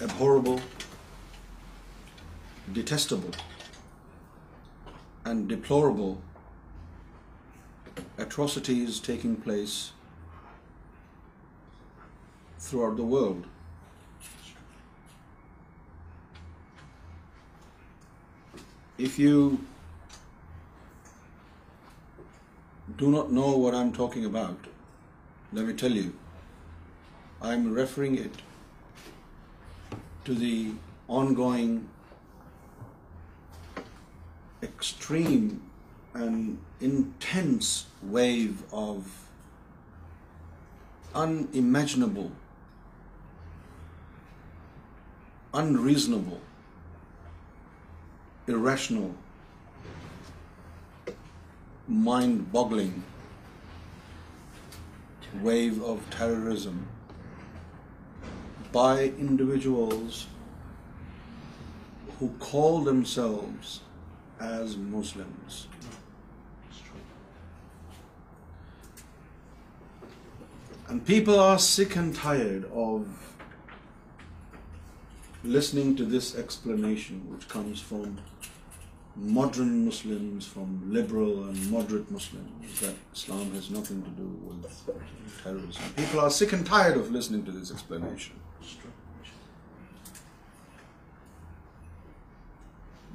abhorrible, detestable, and deplorable atrocities taking place throughout the world. If you do not know what I'm talking about, let me tell you, I'm referring it to the ongoing extreme and intense wave of unimaginable, unreasonable, irrational, mind-boggling wave of terrorism by individuals who call themselves as Muslim people are sick and tired of listening to this explanation whims from modern Muslim from liberal and moderate Islam ہیشن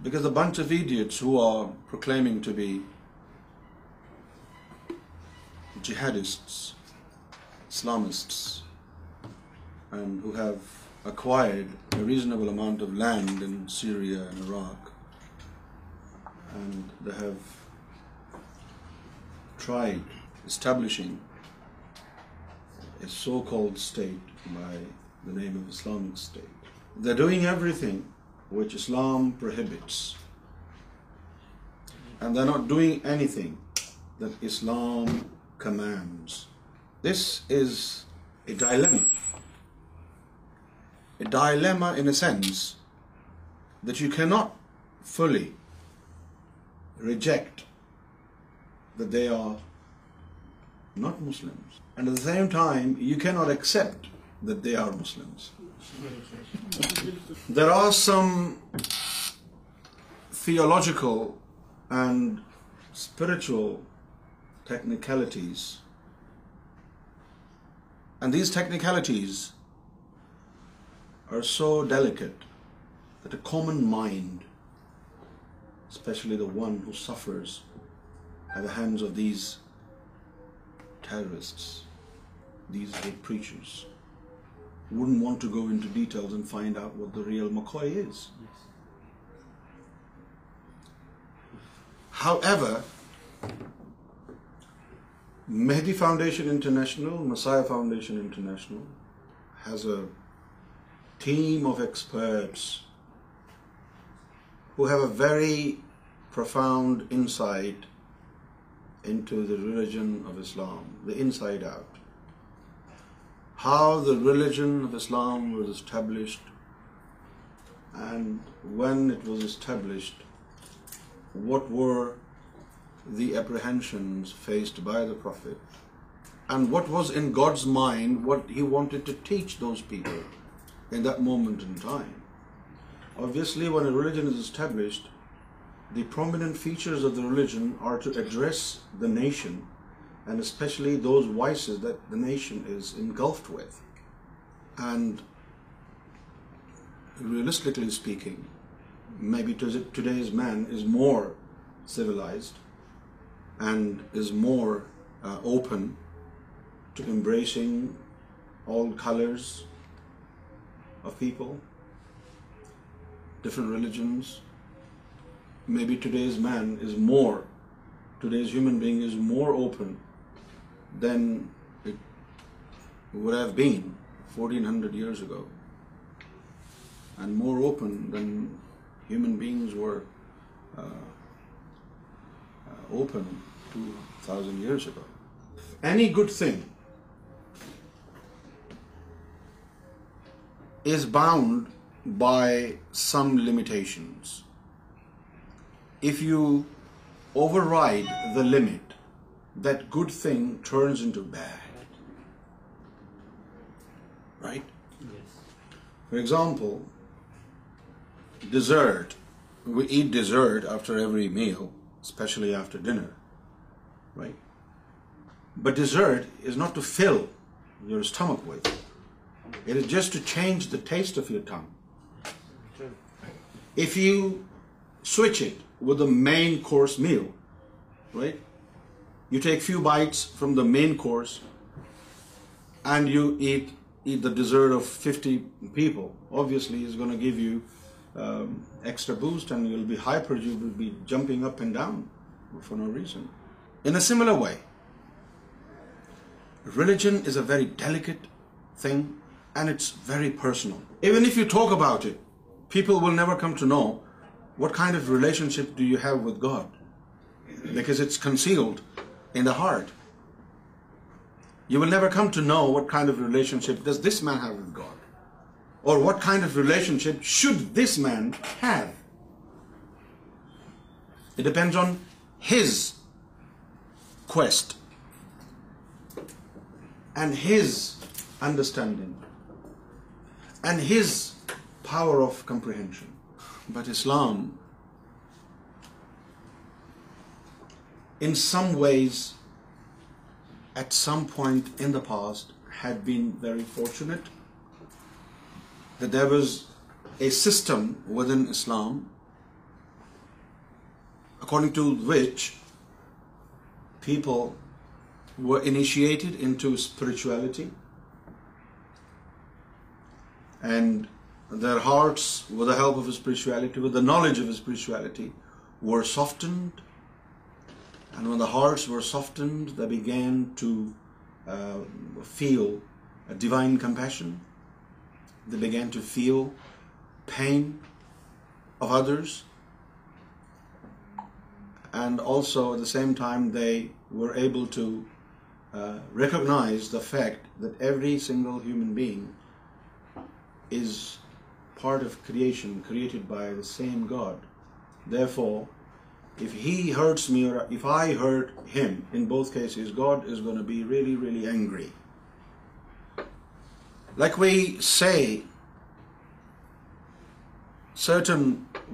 Because a bunch of idiots who are proclaiming to be jihadists, Islamists, and who have acquired a reasonable amount of land in Syria and Iraq, and they have tried establishing a so-called state by the name of Islamic State. They're doing everything which Islam prohibits, and they're not doing anything that Islam commands. This is a dilemma in a sense that you cannot fully reject that they are not Muslims, and at the same time you cannot accept that they are Muslims. There are some theological and spiritual technicalities, and these technicalities are so delicate that a common mind, especially the one who suffers at the hands of these terrorists, these hate preachers, would want to got and find out real مکھو however Mehdi Foundation International Messiah Foundation International has a team of experts who have a very profound insight religion of Islam the insight are how the religion of Islam was established and when it was established, what were the apprehensions faced by the Prophet, and what was in God's mind, what he wanted to teach those people in that moment in time. Obviously, when a religion is established, the prominent features of the religion are to address the nation and especially those vices that the nation is engulfed with. And realistically speaking, maybe today's man is more civilized and is more uh, open to embracing all colors of people, different religions. Maybe today's human being is more open than it would have been 1400 years ago, and more open than human beings were uh, uh, open 2000 years ago. Any good thing is bound by some limitations. If you override the limit, that good thing turns into bad. Right? Yes. For example, dessert. We eat dessert after every meal, especially after dinner. Right? But dessert is not to fill your stomach with. It is just to change the taste of your tongue. If you switch it with the main course meal, right, you take few bites from the main course and you either give you equal be jumping upon way religion is a very delicate thing and it's very person even if you talk about people will never come to know what kind of relationship do you have with God back it's concealed in the heart. You will never come to know what kind of relationship does this man have with God, or what kind of relationship should this man have. It depends on his quest and his understanding and his power of comprehension. But Islam in some ways, at some point in the past, had been very fortunate that there was a system within Islam according to which people were initiated into spirituality and their hearts, with the help of spirituality, with the knowledge of spirituality, were softened and when the hearts were softened, they began to uh, feel a divine compassion. They began to feel pain of others, and also at the same time they were able to uh, recognize the fact that every single human being is part of creation, created by the same God. Therefore, be ریلیگریٹن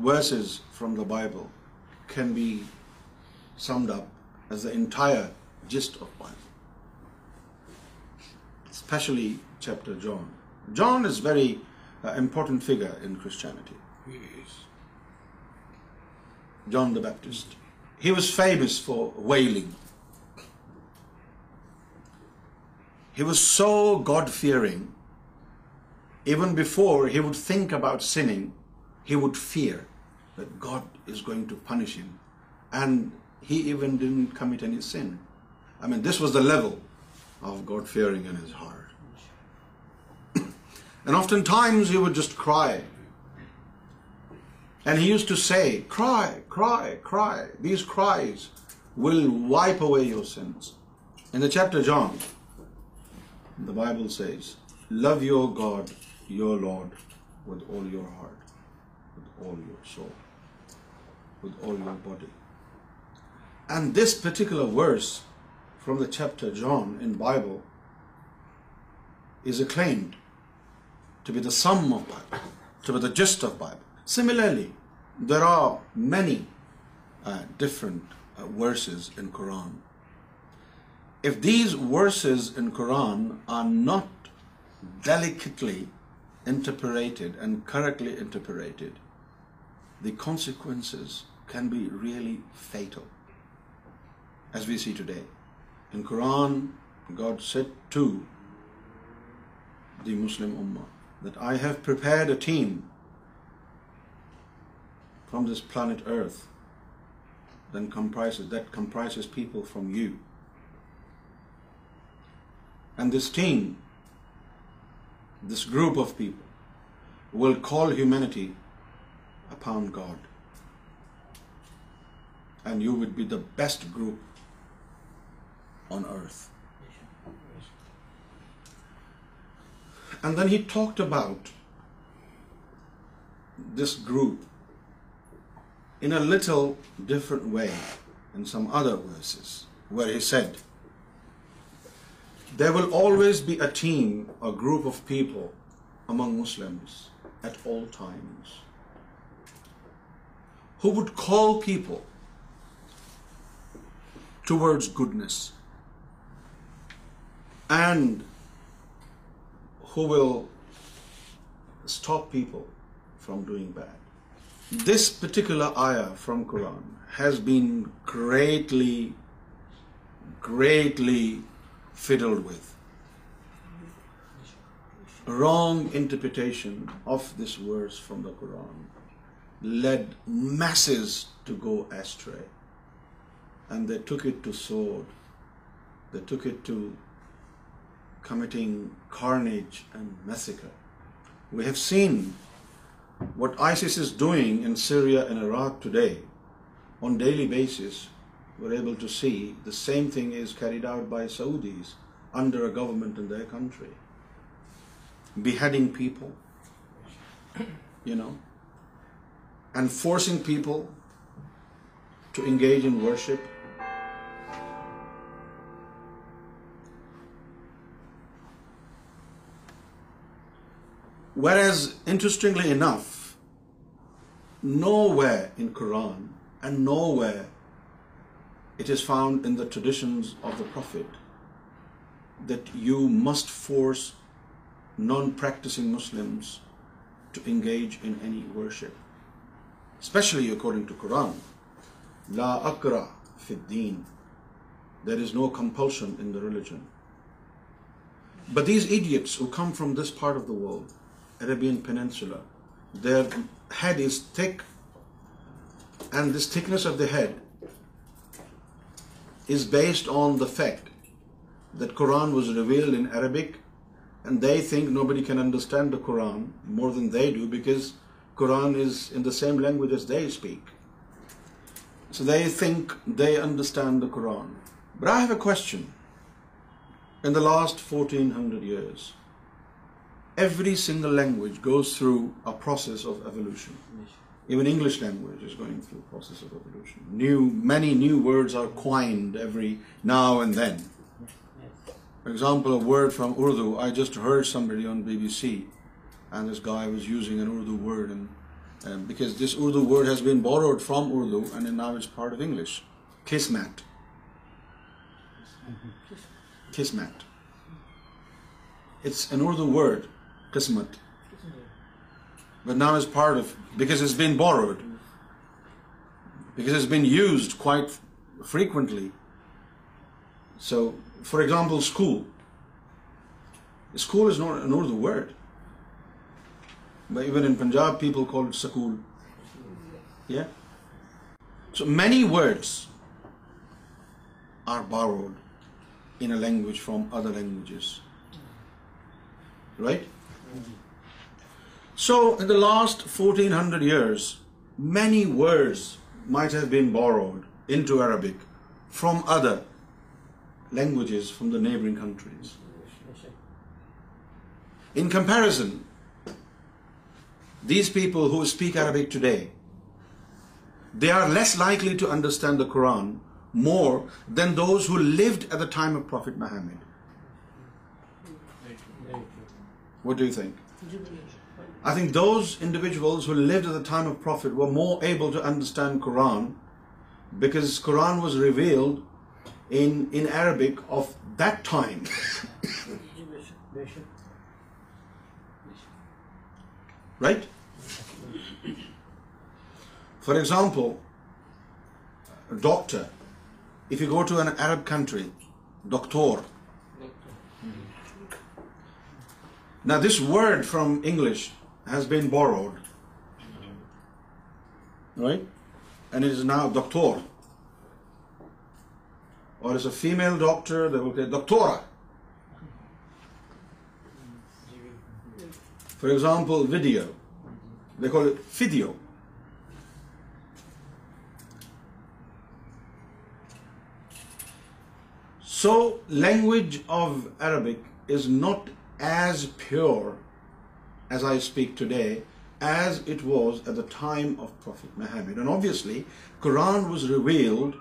verse from the Bible can be summed up as the entire gist of one especially chapter John John is very important figure Christianity John the Baptist he saw God fearing would think about saying he God is going to punishing and he even come it sin man this was the love of God fearing here time just car And he used to say, cry, cry, cry. These cries will wipe away your sins. In the chapter John, the Bible says, love your God, your Lord, with all your heart, with all your soul, with all your body. And this particular verse from the chapter John in Bible is acclaimed to be the sum of Bible, to be the gist of Bible. Similarly, there are many uh, different uh, verses in Quran. If these verses in Quran are not delicately interpreted and correctly interpreted, the consequences can be really fatal, as we see today. In Quran, God said to the Muslim Ummah that I have prepared a team from this planet Earth than comprises people from you. And this team, this group of people, will call humanity upon God. And you would be the best group on earth. And then he talked about this group in a little different way in some other verses, where he said, there will always be a team, a group of people among Muslims at all times who would call people towards goodness and who will stop people from doing bad. This particular آیا from Quran has بیریٹلی greatly fiddled و wrong interpretation of this word from the Quran let masses to go astray and the took it so the took it committing carnage and massacre we have seen What ISIS is doing in Syria and Iraq today, on daily basis, we're able to see the same thing is carried out by Saudis under a government in their country. Beheading people, and forcing people to engage in worship very as interesting enough no way in Quran and no way it is found in the traditions of the prophet that you must force non practising Muslim to engage any worship especially according to Quran لا اکرا فدین there is no compulsion in religion بدیز idiots will come from this part of the world اربینسول head is thick and the thickness of داڈ is based on the fact درآن we can understand the Quran more than they do because Quran they understand the Quran کو last fourteen hundred years every single language goes through a process of evolution now and then example from Urdu I just heard some B B C's guy was using Urdu because this Urdu word has borrowed from Urdu and a now is part of English kismet kismet it's an Urdu word قسمت ب now is part because as be borrowed because as been used frequently so for example school school is not nor the word by even in Punjab people call school یا so many words are borrowed in a language from other language right So in the last 1400 years, many words might have been borrowed into Arabic from other languages from the neighboring countries. In comparison, these people who speak Arabic today, they are less likely to understand the Quran more than those who lived at the time of Prophet Muhammad. What do you think? I think those individuals who lived at the time of Prophet were more able to understand Quran, because Quran was revealed in Arabic of that time. Right? For example, a doctor. If you go to an Arab country, doctor, this word from English has been borrowed and is now دفتھور or is a female doctor دیکھو کہ دختورا for example video دیکھو video so language of Arabic is not as pure as I speak today as it was at the time of Prophet Muhammad. And obviously, Quran was revealed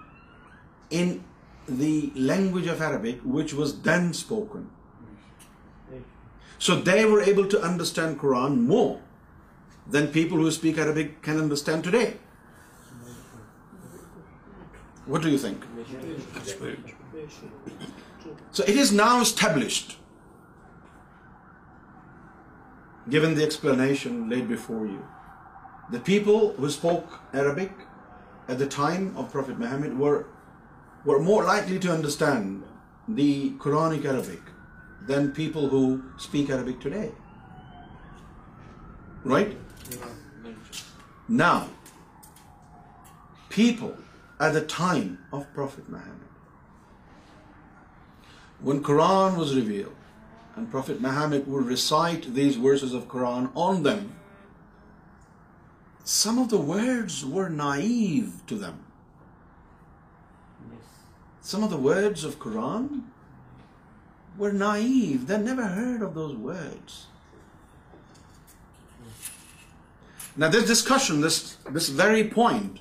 in the language of Arabic, which was then spoken. So they were able to understand Quran more than people who speak Arabic can understand today. What do you think? So it is now established given the explanation laid before you. The people who spoke Arabic at the time of Prophet Muhammad were more likely to understand the Quranic Arabic than people who speak Arabic today. Right? Now, people at the time of Prophet Muhammad, when Quran was revealed, prophet recite these words of Quran on دف داڈس وا to them some of the word Quran وا then here this discussion this this very point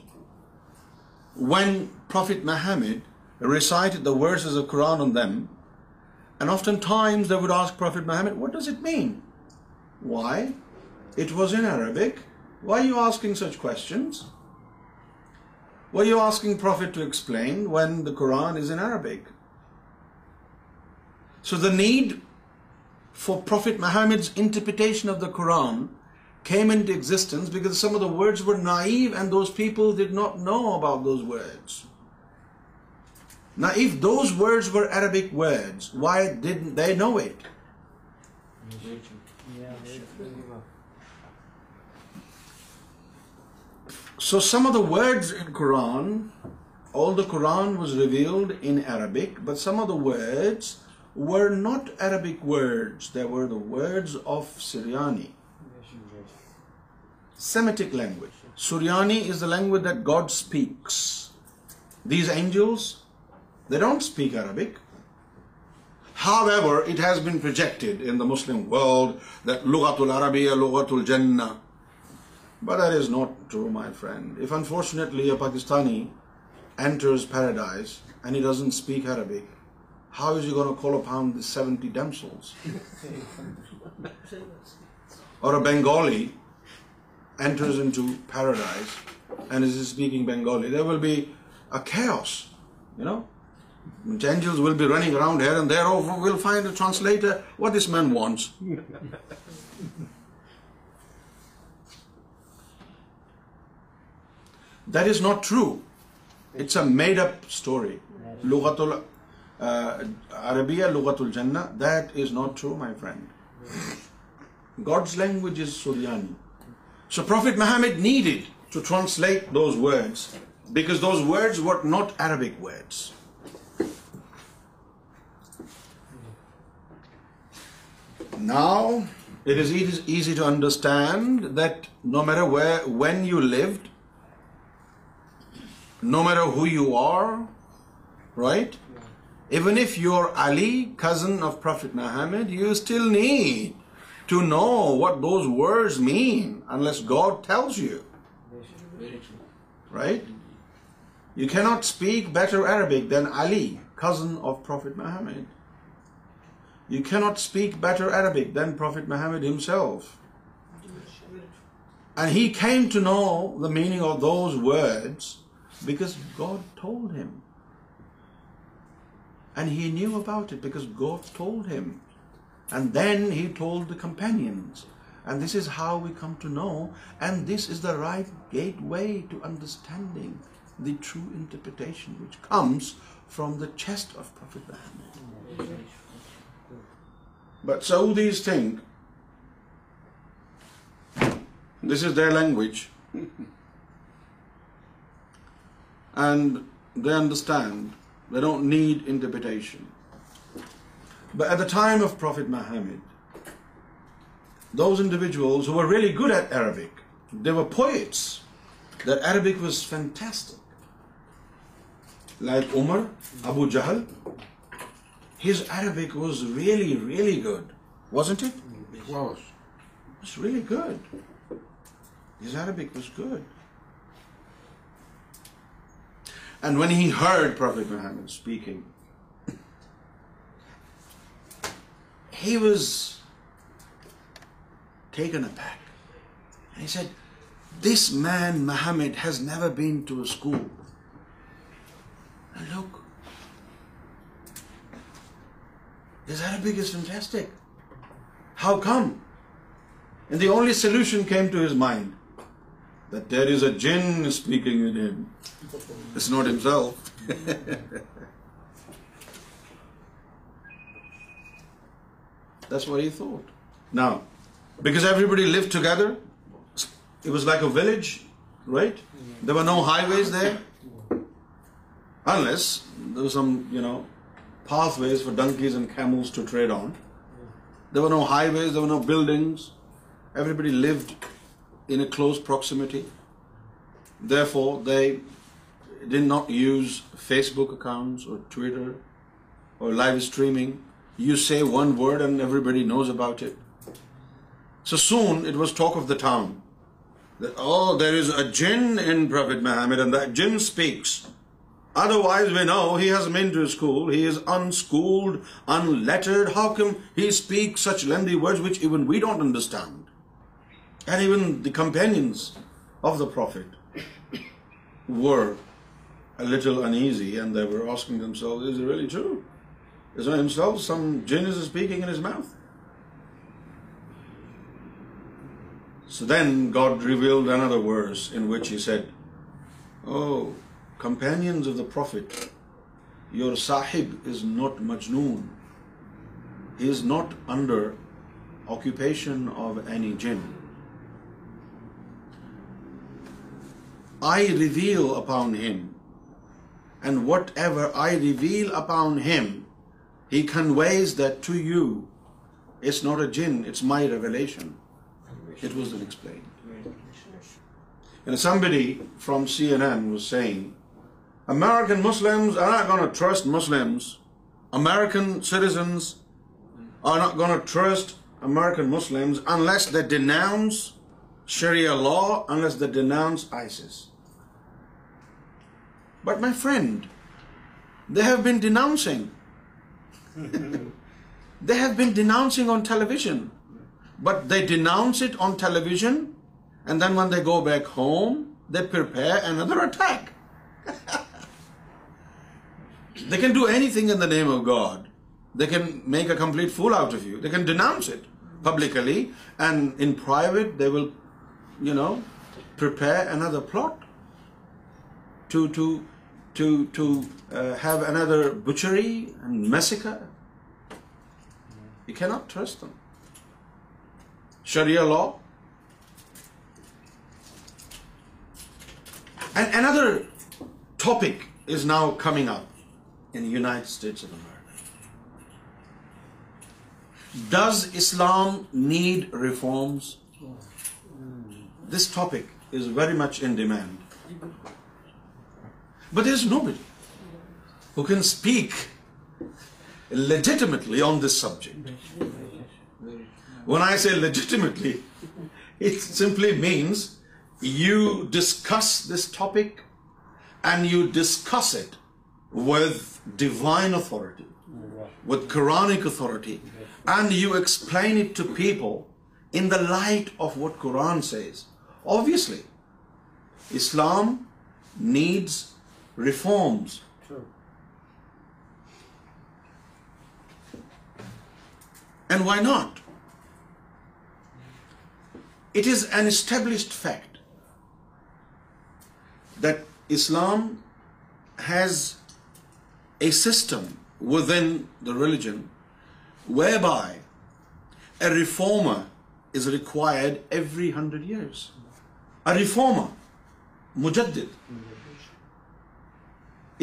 when prophet Muhammad recite the words Quran on them would asked Muhammad why you are کوئی you are when the Quran is in Arabic so the need for per Quran came into existence because some of the words would not those people did not know about those words Now, if those words were Arabic words, why didn't they know it? So some of the words in Quran, all the Quran was revealed in Arabic, but some of the words were not Arabic words. They were the words of Suryani, Semitic language. Suryani is the language that God speaks. These angels don't speak Arabic how every اینٹرزائز and is speaking Bengali will be no made اپل اربیا لوگات God's language سولیاں so prophet Muhammad need اٹرانس because not Arabics نا it easy to understand دیرو when you love know میرا cousin of prophet نا Hamid you still need to know what those words mean less God you right you کی not speak better Arabic then Ali cousin of prophet نا حامد you کی not speak better the right gateway to understanding the through interpret comes from the chess but so these think this is there language and they understand they don't need interpretation but at the time of prophet my ہمیڈ the individual wholly good at Arabic the was the Arabic was فینٹس like Umar Abu Jahl گزنگ hate this man Muhammad has never been look how come only solution came to his mind نا because everybody لوگ was like a village right the why way some you know Twitter or live stream you see one word and everybody knows about it soon was talk of the town there is a gent میں جیم space now has meant to school he is unschooled unlettered how came he such land we don't understand and even the companion some جن is speaking ma'am saying God reveal words in which Companions of the Prophet, your sahib is not majnoon. He is not under occupation of any jinn. I reveal upon him, and whatever I reveal upon him, he conveys that to you. It's not a jinn, it's my revelation. It wasn't explained. And somebody from CNN was saying but my friend denouncing been denouncing television but they denounce on television then when they go back home they پھر They can do anything in the name of God. They can make a complete fool out of you. They can denounce it publicly, and in private they will, you know, prepare another plot to uh, have another butchery and massacre. You cannot trust them. Sharia law. And another topic is now coming up in the United States of America. Does Islam need reforms? This topic is very much in demand. But there's nobody who can speak legitimately on this subject. When I say legitimately, it simply means you discuss this topic and you discuss it with divine authority, with Quranic authority, and you explain it to people in the light of what Quran says. Obviously, Islam needs reforms. True. And why not? It is an established fact that Islam has a system within the religion whereby a reformer is required every 100 years. A reformer, mujaddid,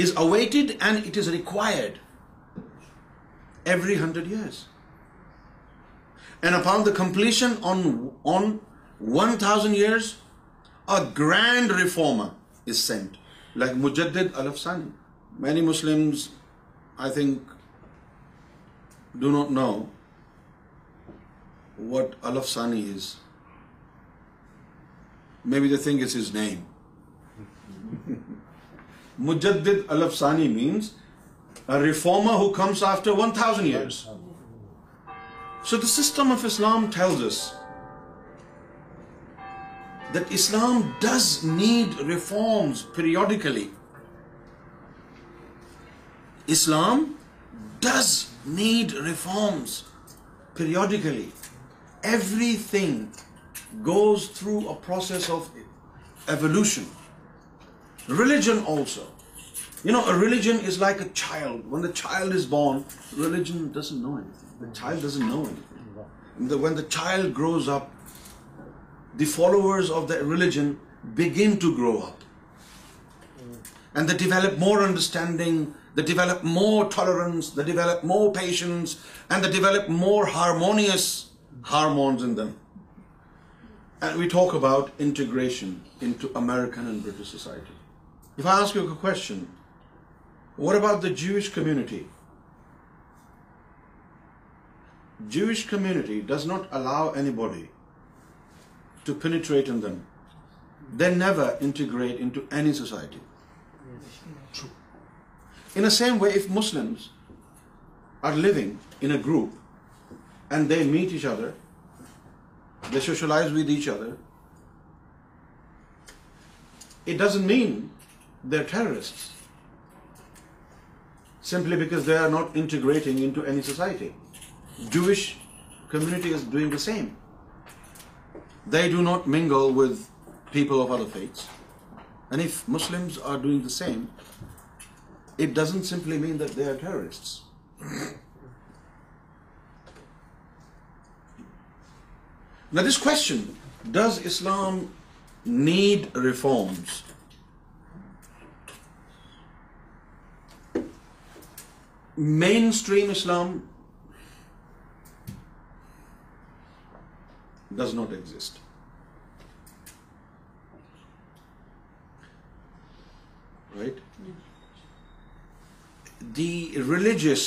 is awaited and it is required every 100 years. And upon the completion on 1,000 years, a grand reformer is sent, like Mujaddid al-Afsani. Many Muslim I think do not know what Alf Sani is maybe think is is name Mujaddid Alf Sani means a reform who comes after one thousand year so the system of Islam ٹھیک is the Islam does need reforms periodically Islam does need reforms periodically. Everything goes through a process of evolution. Religion also. You know, a religion is like a child. When the child is born, religion doesn't know anything. The child doesn't know anything. When the child grows up, the followers of the religion begin to grow up. And they develop more understanding develop more tolerance the develop more patience and the develop more harmonious harmonies then and we talk about integration and بریش کو Jewish community Jewish community does not allow anybody to penetrate then then never integrate any society In the same way, if Muslims are living in a group and they meet each other, they socialize with each other, it doesn't mean they're terrorists simply because they are not integrating into any society. Jewish community is doing the same. They do not mingle with people of other faiths. And if Muslims are doing the same, it doesn't simply mean that they are terrorists. Now this question, does Islam need reforms? Mainstream Islam does not exist. Right? the religious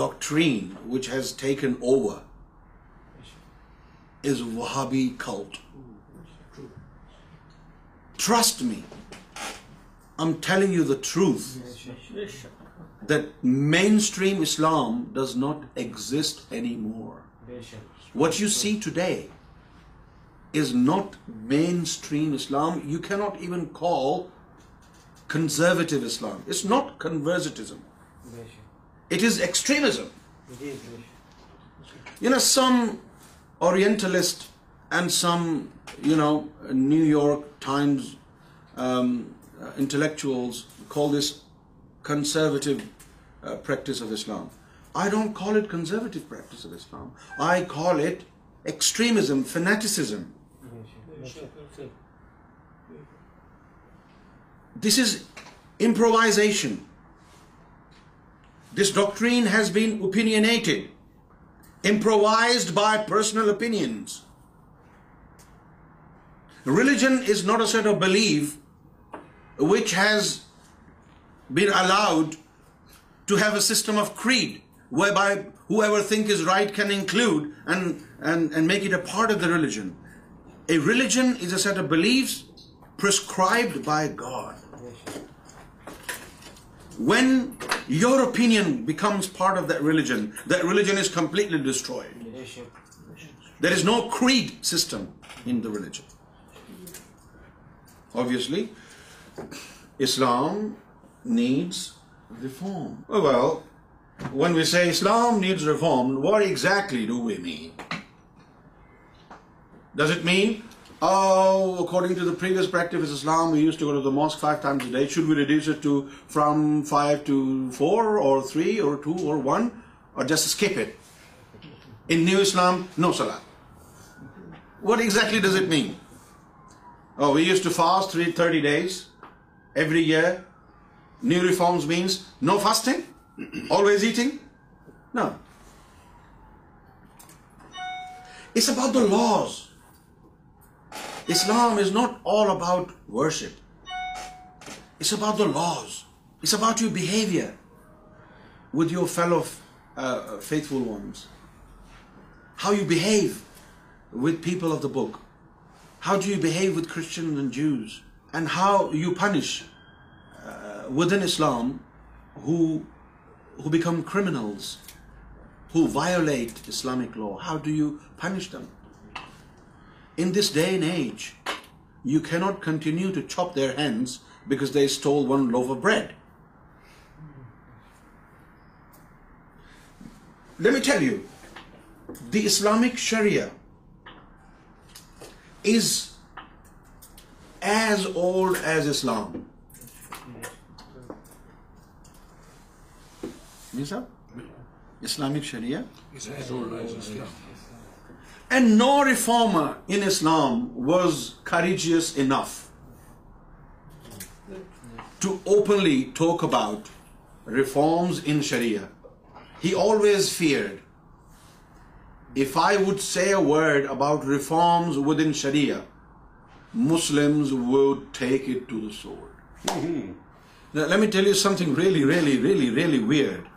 doctrine which has taken over is Wahhabi cult. Trust me, I'm telling you the truth, that mainstream Islam does not exist anymore. What you see today is not mainstream Islam. You cannot even call conservative Islam. It's not conservatism. It is extremism. You know, some Orientalist and some, you know, New York Times um, uh, intellectuals call this conservative uh, practice of Islam. I don't call it conservative practice of Islam. I call it extremism, fanaticism. This is improvisation. This doctrine has been opinionated, improvised by personal opinions. Religion is not a set of belief which has been allowed to have a system of creed whereby whoever thinks is right can include and make it a part of the religion. A religion is a set of beliefs prescribed by God. When your opinion becomes part of that religion is completely destroyed. There is no creed system in the religion. Obviously, Islam needs reform. Oh, well, when we say Islam needs reform, what exactly do we mean? Does it mean according to his practice most five should be reduced from five to four or three or new Islam no Islam what exactly does it mean fast thirty days every year new reforms means no fasting always eating it's about the lust Islam is not all about worship. It's about the laws. It's about your behavior with your fellow uh, faithful ones. How you behave with people of the book. How do you behave with Christians and Jews? And how you punish uh, within Islam who become criminals, who violate Islamic law. How do you punish them? This day and age you can't continue to chop their hands because they stole one loaf bread law the Islamic sharia is as old as Islam جی صاحب Islamic sharia is Islam And no reformer in Islam was courageous enough to openly talk about reforms in Sharia. He always feared, if I would say a word about reforms within Sharia, Muslims would take it to the sword. Mm-hmm. Now, let me tell you something really weird.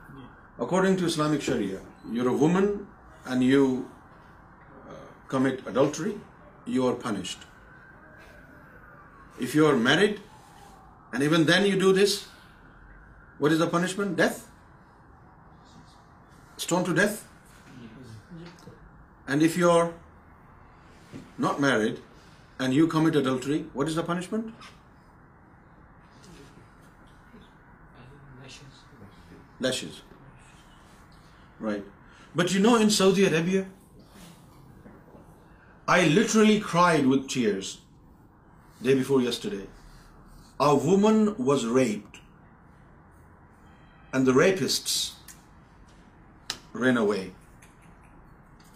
According to Islamic Sharia, you're a woman and you commit adultery, you are punished. If you are married and even then you do this, what is the punishment? Death? Stoned to death? And if you are not married and you commit adultery, what is the punishment? Lashes. Right. But you know, in Saudi Arabia, I literally cried with tears day before yesterday. A woman was raped and the rapists ran away,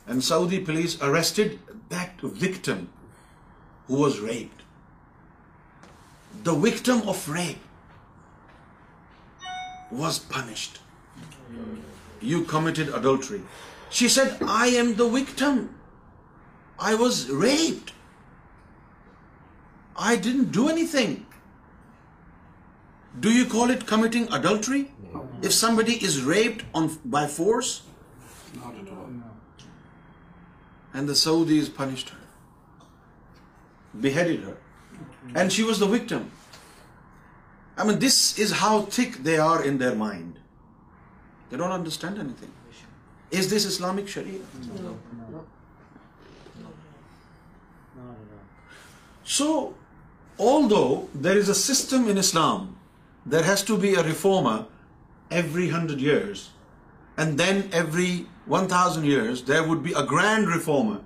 and Saudi police arrested that victim who was raped. The victim of rape was punished. You committed adultery. She said, I am the victim. I was raped. I didn't do anything. Do you call it committing adultery? No. If somebody is raped by force? Not at all. No. And the Saudis punished her, beheaded her, and she was the victim. I mean, this is how thick they are in their mind. They don't understand anything. Is this Islamic Sharia? No. No. So, although there is a system in Islam, there has to be a reformer every 100 years, and then every 1000 years there would be a grand reformer,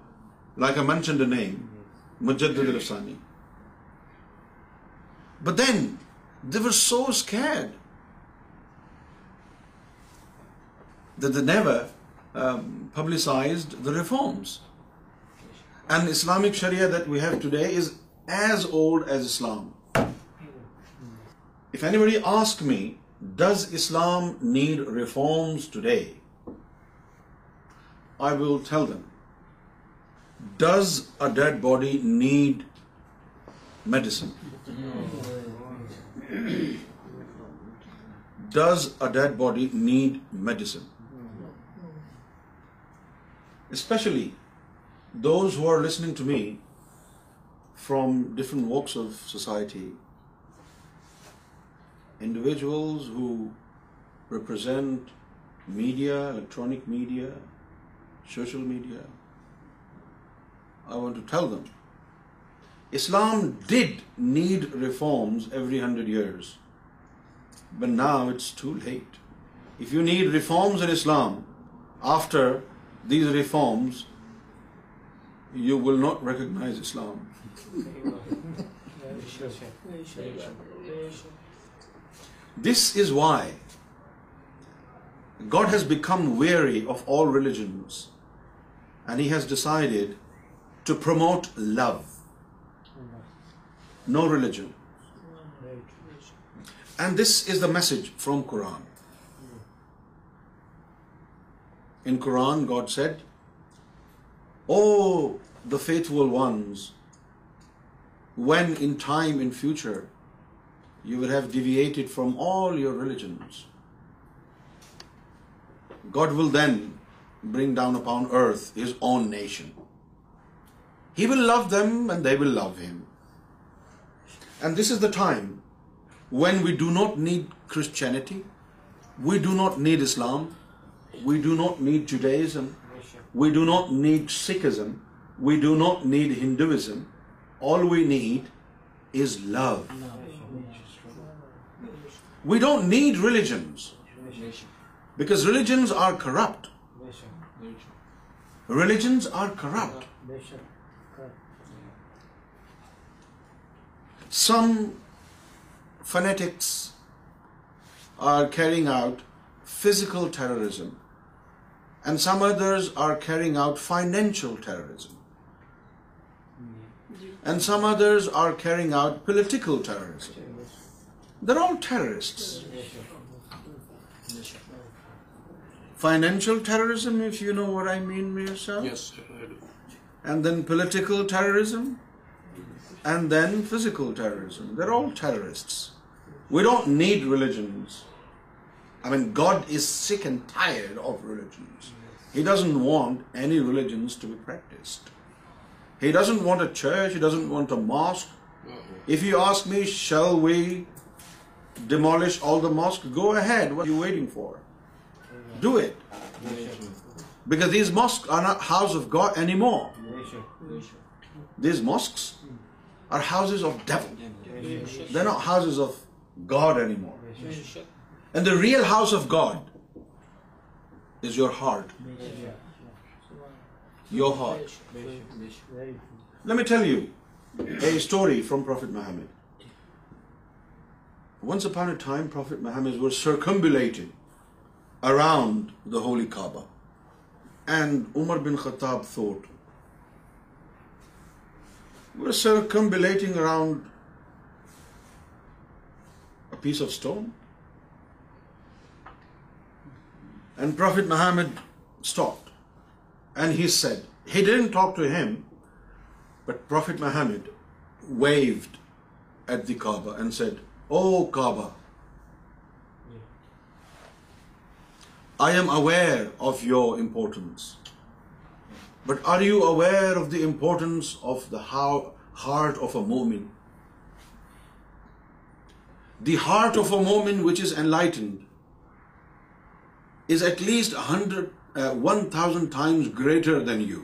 like I mentioned the name, Mujaddid al-Afsani. But then they were so scared that they never um, publicized the reforms. And Islamic Sharia that we have today is as old as Islam. If anybody asks me, does Islam need reforms today? I will tell them, does a dead body need medicine? Does a dead body need medicine? Especially those who are listening to me from different walks of society, individuals who represent media, electronic media, social media. I want to tell them, Islam did need reforms every 100 years, but now it's too late. If you need reforms in Islam, after these reforms, you will not recognize Islam. This is why God has become weary of all religions and He has decided to promote love. No religion. And this is the message from Quran. In Quran, God said, "Oh, the faithful ones when in time in future you will have deviated from all your religions, God will then bring down upon earth his own nation. He will love them and they will love him. And this is the time when we do not need Christianity, we do not need Islam, we do not need Judaism, we do not need Sikhism, we do not need Hinduism, all we need is love. We don't need religions, because religions are corrupt. Religions are corrupt. Some fanatics are carrying out physical terrorism, and some others are carrying out financial terrorism. There all financially mean mere political then physical there almost with religions may goes second of religion religions be practised doesn't want isn't want mosque if you ask me sure mosque go ahead you waiting for do it's house of God anymore are house is of them house is of God anymore and the real house of God is your heart tell you a story from prophet Muhammad once of a time prophet Muhammad go circumambulating around the holy Kaaba and Umar bin Khattab for go circumambulating around piece of stone and prophet Muhammad stock And he said, he didn't talk to him, but Prophet Muhammad waved at the Kaaba and said, "Oh Kaaba, I am aware of your importance, but are you aware of the importance of the heart of a mu'min? The heart of a mu'min which is enlightened is at least 100 one thousand times greater than you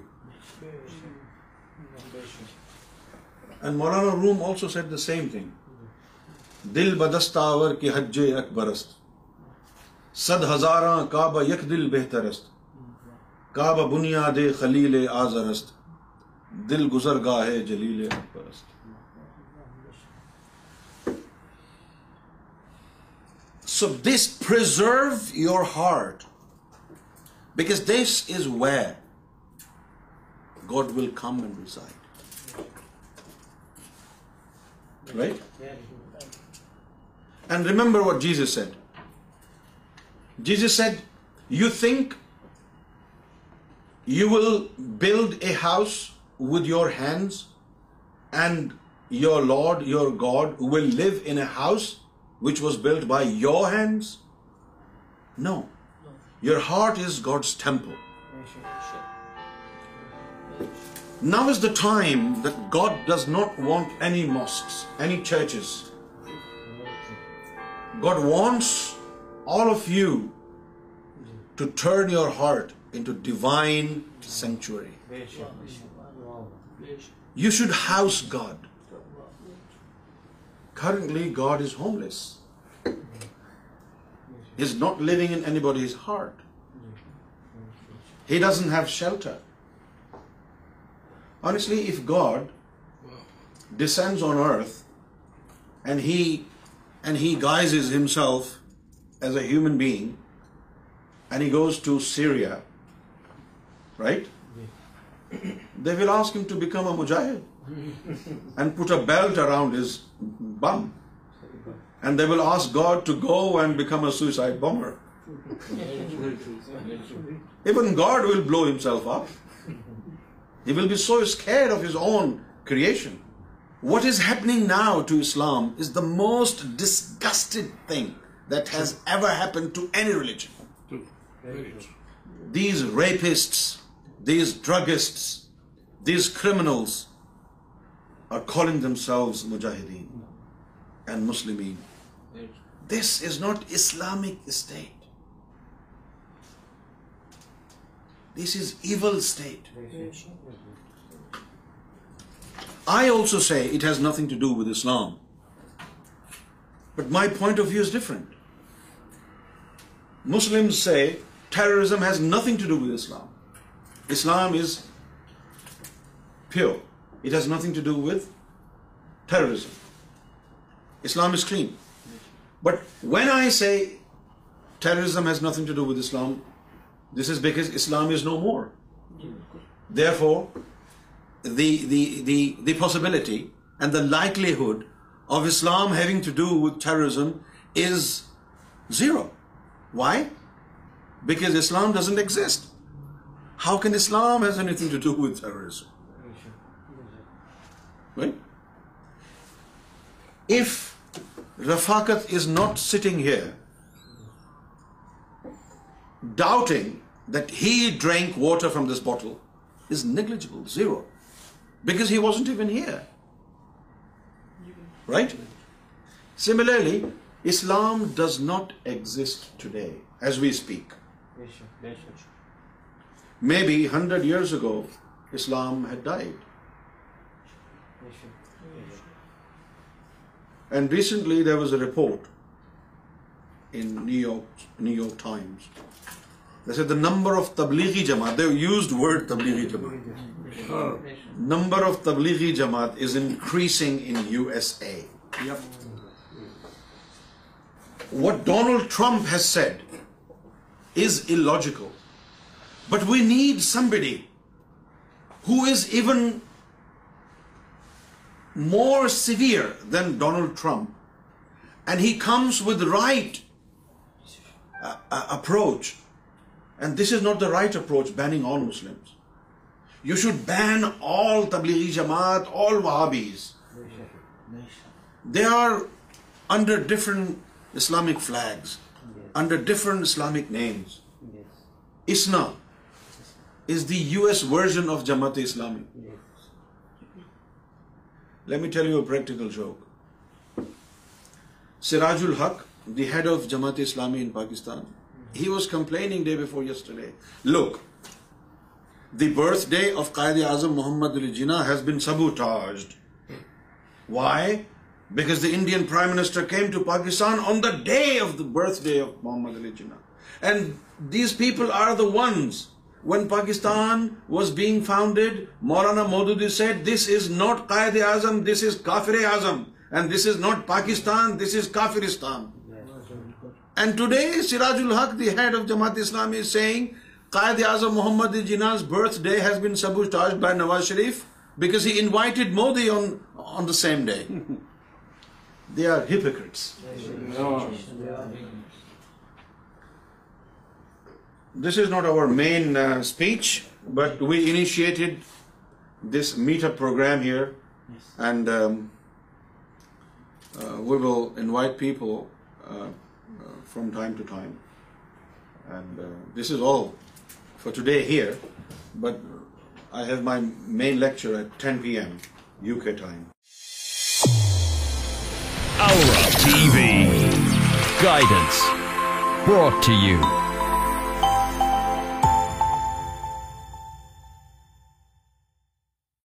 and Maulana Rumi also said the same thing دل بدستور کے حجے اکبرست صد ہزاراں کعبہ یک دل بہترست کعبہ بنیاد خلیل آزرست دل گزر گاہ جلیل اکبرست so this preserve your heart Because this is where God will come and reside. Right? And remember what Jesus said. Jesus said, you think you will build a house with your hands and your Lord, your God, will live in a house which was built by your hands? No. Your heart is God's temple. Now is the time that God does not want any mosques, any churches. God wants all of you to turn your heart into divine sanctuary. You should house God. Currently, God is homeless is not living in anybody's heart. He doesn't have shelter. Honestly, if God descends on earth and he guises himself as a human being and he goes to Syria, right? They will ask him to become a mujahid and put a belt around his bum. And they will ask God to go and become God will blow himself up off own کرٹ is happening now to Islam is the most disgusted thing that has ایورنگ to religion these rapists these druggists these کردین and Muslim This is not Islamic state. This is evil state. I also say it has nothing to do with Islam. But my point of view is different. Muslims say terrorism has nothing to do with Islam. Islam is pure. It has nothing to do with terrorism. Islam is clean. But when I say terrorism has nothing to do with Islam, this is because Islam is no more. Therefore, the possibility and the likelihood of Islam having to do with terrorism is zero. Why? Because Islam doesn't exist. How can Islam have anything to do with terrorism? Right? If Rafakat is not sitting here doubting that he drank water from this bottle is negligible, zero, because he wasn't even here, right? Similarly, Islam does not exist today as we speak. Maybe 100 years ago Islam had died. Recently there was a report in New York Times this is the number of Tablighi Jamaat used would Tablighi Jamaat number of Tablighi Jamaat is increasing in U S A what Donald Trump has said is illogical but we need somebody who is even more severe than Donald Trump and he comes with right approach and this is not the right approach banning all you should been all Tablighi Jamaat all Wahhabis they are under different Islamic flags under different Islamic names اسنا از دی U S version of جماعت Islamic Shyok Siraj ul Haq the head of Jamaat اسلامی ان Pakistan he was complain day Lok the birth day of قائدی آزم محمد علی جینا has been سبوٹار Y back Indian prime minister came to Pakistan on the day of the birth day of Muhammad Ali Jinnah and these people are the ones when Pakistan was being founded مورانا today Siraj ul Haq of Jamaat Islami Azam Muhammad birthday Nawaz Sharif because Modi on the same day This is not our main uh, speech, but we initiated this meetup program here. Yes. And um, uh, we will invite people uh, from time to time. And this is all for today here, but I have my main lecture at 10 p.m. UK time. Aura TV Guidance, brought to you